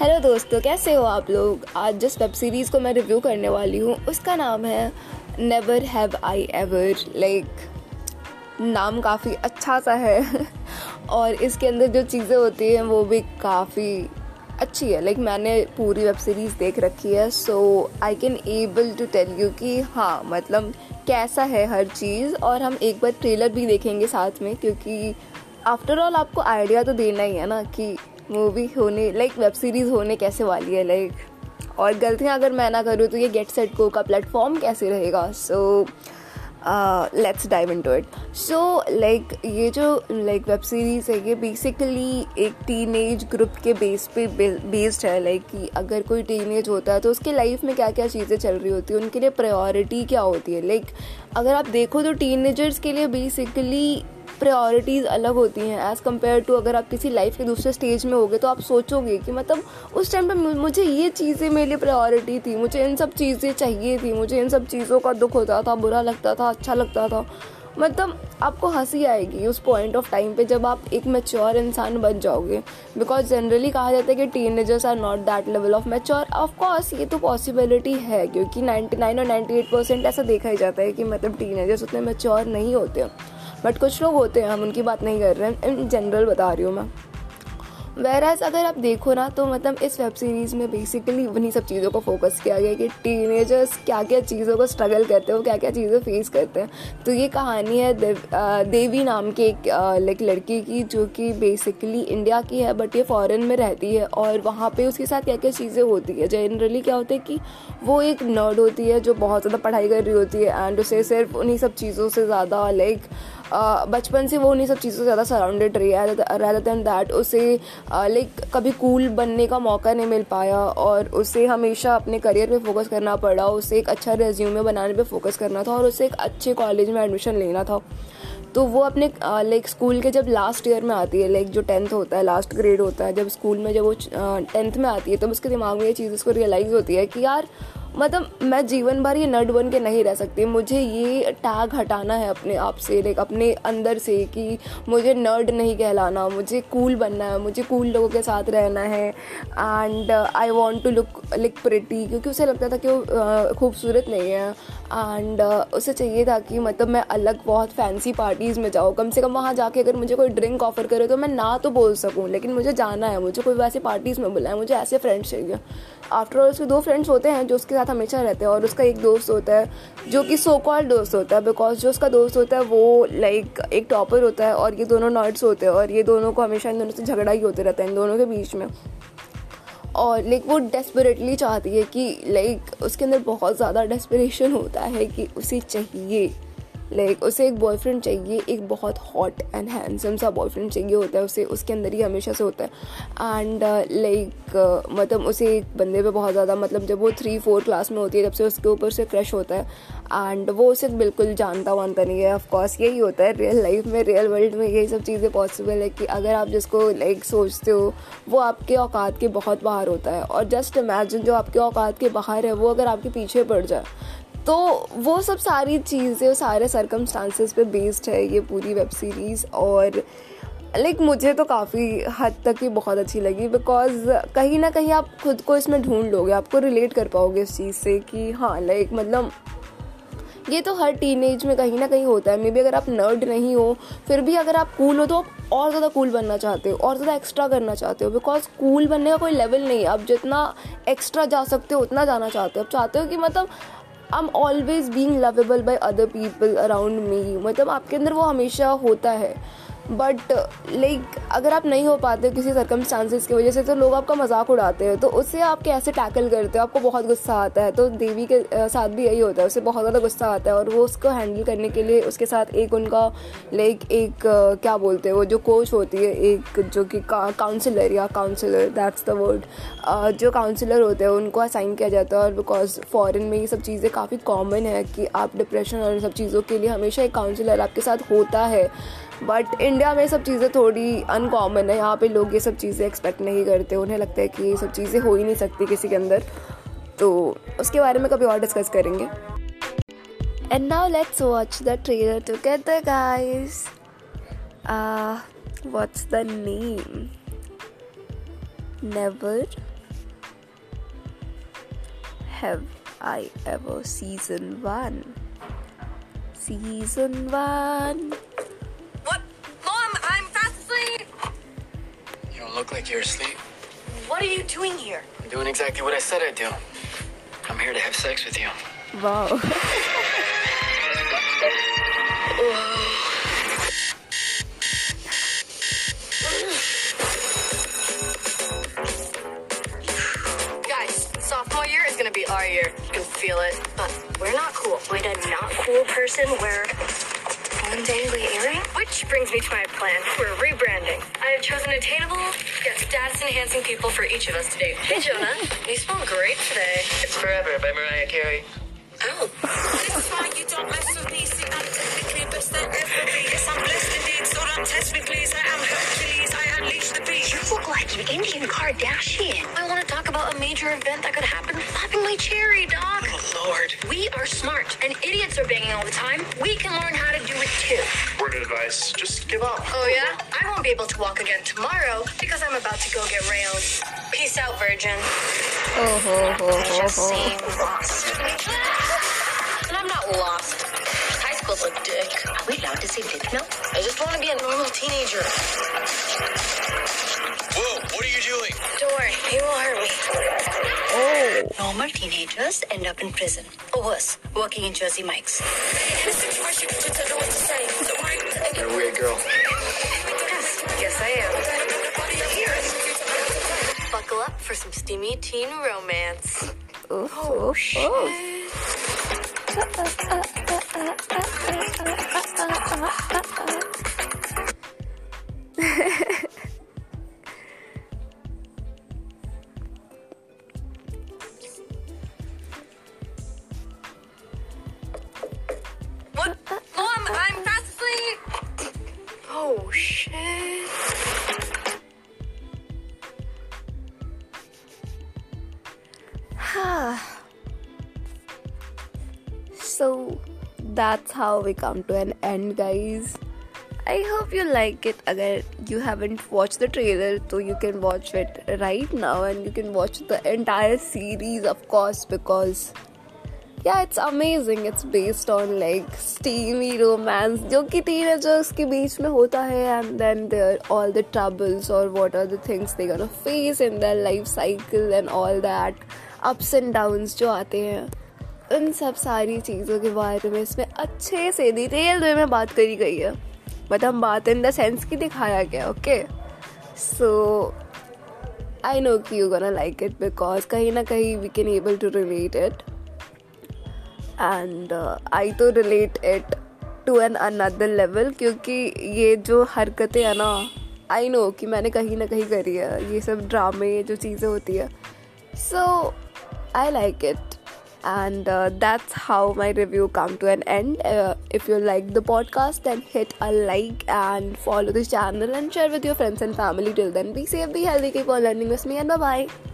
Hello दोस्तों कैसे हो आप लोग? आज जिस वेब सीरीज़ को मैं रिव्यू करने वाली हूँ। उसका नाम है never have I ever like नाम काफ़ी अच्छा सा है। और इसके अंदर जो चीज़ें होती हैं वो भी काफ़ी अच्छी है। लाइक like, मैंने पूरी वेब सीरीज़ देख रखी है so I can able to tell you कि हाँ मतलब कैसा है हर चीज़। और हम एक बार ट्रेलर भी देखेंगे साथ में क्योंकि आफ्टर ऑल आपको आइडिया तो देना ही है ना कि मूवी होने लाइक वेब सीरीज़ होने कैसे वाली है लाइक और गलतियाँ अगर मैं ना करूँ तो ये गेट सेट को का प्लेटफॉर्म कैसे रहेगा? So let's dive into it so like ये जो लाइक वेब सीरीज़ है ये बेसिकली एक टीन एज ग्रुप के बेस पे बेस्ड है लाइक like, कि अगर कोई टीन एज होता है तो उसके लाइफ में क्या क्या चीज़ें चल रही होती है उनके लिए प्रायोरिटी क्या होती है? लाइक like, अगर आप देखो तो टीन एजर्स के लिए बेसिकली प्रायोरिटीज़ अलग होती हैं एज़ कंपेयर टू अगर आप किसी लाइफ के दूसरे स्टेज में होगे तो आप सोचोगे कि मतलब उस टाइम पे मुझे ये चीज़ें मेरे लिए प्रायोरिटी थी, मुझे इन सब चीज़ें चाहिए थी, मुझे इन सब चीज़ों का दुख होता था, बुरा लगता था अच्छा लगता था। मतलब आपको हँसी आएगी उस पॉइंट ऑफ़ टाइम पे जब आप एक मेच्योर इंसान बन जाओगे। बिकॉज़ जनरली कहा जाता है कि teenagers are not that level of mature of course ये तो पॉसिबिलिटी है, क्योंकि 99 और 98 परसेंट ऐसा देखा ही जाता है कि मतलब टीनेजर्स उतने मेच्योर नहीं होते। बट कुछ लोग होते हैं हम उनकी बात नहीं कर रहे हैं। इन जनरल बता रही हूँ मैं। वेराज अगर आप देखो ना तो मतलब इस वेब सीरीज़ में बेसिकली उन्हीं सब चीज़ों को फोकस किया गया कि टीनेजर्स क्या क्या चीज़ों को स्ट्रगल करते हैं वो क्या क्या चीज़ें फेस करते हैं। तो ये कहानी है देव, आ, देवी नाम की एक लाइक लड़की की जो कि बेसिकली इंडिया की है बट ये फॉरेन में रहती है और वहाँ पे उसके साथ क्या क्या चीज़ें होती है। जनरली क्या होता है कि वो एक नर्ड होती है जो बहुत ज़्यादा पढ़ाई कर रही होती है एंड उसे सिर्फ़ उन्हीं सब चीज़ों से ज़्यादा लाइक बचपन से वो उन्हीं सब चीज़ों से ज़्यादा सराउंडेड रही है रैदर दैन दैट उसे लाइक कभी कूल बनने का मौका नहीं मिल पाया और उसे हमेशा अपने करियर पे फोकस करना पड़ा, उसे एक अच्छा रेज्यूमे बनाने पे फोकस करना था और उसे एक अच्छे कॉलेज में एडमिशन लेना था। तो वो अपने लाइक स्कूल के जब लास्ट ईयर में आती है लाइक जो टेंथ होता है लास्ट ग्रेड होता है, जब स्कूल में जब वो टेंथ में आती है, तब तो उसके दिमाग में ये चीज़ उसको रियलाइज़ होती है कि यार मतलब मैं जीवन भर ये नट बन के नहीं रह सकती। मुझे ये टैग हटाना है अपने आप से लाइक अपने अंदर से कि मुझे नर्ड नहीं कहलाना मुझे कूल cool बनना है मुझे कूल cool लोगों के साथ रहना है। And I want to look like pretty क्योंकि उसे लगता था कि वो uh, खूबसूरत नहीं है। एंड uh, उसे चाहिए था कि मतलब मैं अलग बहुत फैंसी पार्टीज़ में जाऊँ। कम से कम वहाँ जाके अगर मुझे कोई ड्रिंक ऑफ़र करे तो मैं ना तो बोल सकूँ लेकिन मुझे जाना है मुझे कोई वैसे पार्टीज़ में बुलाए मुझे ऐसे फ्रेंड्स चाहिए। आफ्टर ऑल उसके दो फ्रेंड्स होते हैं जो उसके साथ हमेशा रहते हैं और उसका एक दोस्त होता है, जो कि सो कॉल दोस्त होता है बिकॉज़ जो उसका दोस्त होता है, वो लाइक एक टॉपर होता है और ये दोनों नर्ड्स होते हैं और ये दोनों को हमेशा इन दोनों से झगड़ा ही होते रहता है, इन दोनों के बीच में। और लाइक वो डेस्परेटली चाहती है कि लाइक उसके अंदर बहुत ज़्यादा डेस्परेशन होता है कि उसे चाहिए। लाइक उसे एक बॉयफ्रेंड चाहिए एक बहुत हॉट एंड हैंडसम सा बॉयफ्रेंड चाहिए होता है उसे उसके अंदर ही हमेशा से होता है। And like uh, like, uh, मतलब उसे एक बंदे पे बहुत ज़्यादा मतलब जब वो थ्री फोर क्लास में होती है जब से उसके ऊपर से क्रश होता है। एंड वो उसे बिल्कुल जानता वानता नहीं है ऑफकोर्स यही होता है रियल लाइफ में रियल वर्ल्ड में यही सब चीज़ें पॉसिबल है कि अगर आप जिसको लाइक like, सोचते हो वो आपके औकात के बहुत बाहर होता है। और जस्ट इमेजिन जो आपके औकात के बाहर है वो अगर आपके पीछे पड़ जाए तो वो सब सारी चीज़ें, सारे सरकमस्टांसिस पे बेस्ड है ये पूरी वेब सीरीज़ और लाइक मुझे तो काफ़ी हद तक ही बहुत अच्छी लगी बिकॉज़ कहीं ना कहीं आप खुद को इसमें ढूंढ लोगे, आपको रिलेट कर पाओगे इस चीज़ से कि हाँ लाइक मतलब ये तो हर टीन में कहीं ना कहीं होता है। मे बी अगर आप नर्ड नहीं हो, फिर भी अगर आप कूल हो तो आप और ज़्यादा कूल बनना चाहते हो, और ज़्यादा एक्स्ट्रा करना चाहते हो। बिकॉज़ कूल बनने का कोई लेवल नहीं है। आप जितना एक्स्ट्रा जा सकते हो, उतना जाना चाहते हो। आप चाहते हो कि मतलब I am always being lovable by other people around me मतलब आपके अंदर वो हमेशा होता है। बट लाइक अगर आप नहीं हो पाते किसी सर्कमस्टांसिस की वजह से तो लोग आपका मज़ाक उड़ाते हैं। तो उससे आप कैसे टैकल करते हो? आपको बहुत गुस्सा आता है। तो देवी के साथ भी यही होता है। उसे बहुत ज़्यादा गुस्सा आता है और वो उसको हैंडल करने के लिए उसके साथ एक उनका लाइक एक क्या बोलते हैं, वो जो कोच होती है, एक जो कि काउंसलर या काउंसलर दैट्स द वर्ड जो काउंसलर होते हैं, उनको असाइन किया जाता है। और बिकॉज़ फॉरन में ये सब चीज़ें काफ़ी कॉमन है कि आप डिप्रेशन और सब चीज़ों के लिए हमेशा एक काउंसलर आपके साथ होता है। बट इंडिया में सब चीज़ें थोड़ी अनकॉमन है। यहाँ पे लोग ये सब चीज़ें एक्सपेक्ट नहीं करते। उन्हें लगता है कि ये सब चीज़ें हो ही नहीं सकती किसी के अंदर। तो उसके बारे में कभी और डिस्कस करेंगे। And now let's watch the trailer together guys what's the name never Have I Ever Season 1. Season 1. Look like you're asleep. What are you doing here? I'm doing exactly what I said I'd do. I'm here to have sex with you. Wow. Guys, sophomore year is gonna be our year. You can feel it. But we're not cool. Would a not cool person wear one daily earring? Which brings me to my plan. We're rebranding. I have chosen attainable yet status enhancing people for each of us today. Hey Jonah, you smell great today. It's Forever by Mariah Carey. Oh. This is why you don't mess with me. See, I'm technically best at ever be. Yes, I'm blessed indeed. So don't test me, please. I am Hercules. I unleash the beast. You look like an Indian Kardashian. I want to talk about a major event that could happen. Popping my cherry, Doc. Oh, Lord. We are smart, and idiots are banging all the time. We can learn how to do it too. Word of advice, just give up. Oh yeah? I won't be able to walk again tomorrow because I'm about to go get railed. Peace out, Virgin. Oh, ho, ho, ho, Just ho. seem lost. And I'm not lost. High school's a dick. Are we allowed to say dick now? I just want to be a normal teenager. Whoa, what are you doing? Don't worry, he won't hurt me. Oh. Normal teenagers end up in prison. Or worse, working in Jersey Mike's. In a situation, you just don't know what to say. You're a weird girl. Yes, yes I am. everybody up here. Buckle up for some steamy teen romance. Oh, oh, oh. So that's how we come to an end, guys. I hope you like it. Agar you haven't watched the trailer, so you can watch it right now and you can watch the entire series, of course, because yeah, it's amazing. It's based on like steamy romance, जो कि teenagers के बीच में होता है, and then there are all the troubles or what are the things they gonna face in their life cycle and all that ups and downs जो आते हैं उन सब सारी चीज़ों के बारे में, इसमें अच्छे से डिटेल वे में बात करी गई है। मतलब बात इन द सेंस की दिखाया गया ओके सो आई नो कि you gonna like it because कहीं ना कहीं we can able to relate it and I तो relate it to an another level क्योंकि ये जो हरकतें हैं ना आई नो कि मैंने कहीं ना कहीं करी है। ये सब ड्रामे जो चीज़ें होती है। So I like it and uh, that's how my review come to an end. Uh, if you like the podcast then hit a like and follow the channel and share with your friends and family. Till then be safe be healthy keep on learning with me and bye bye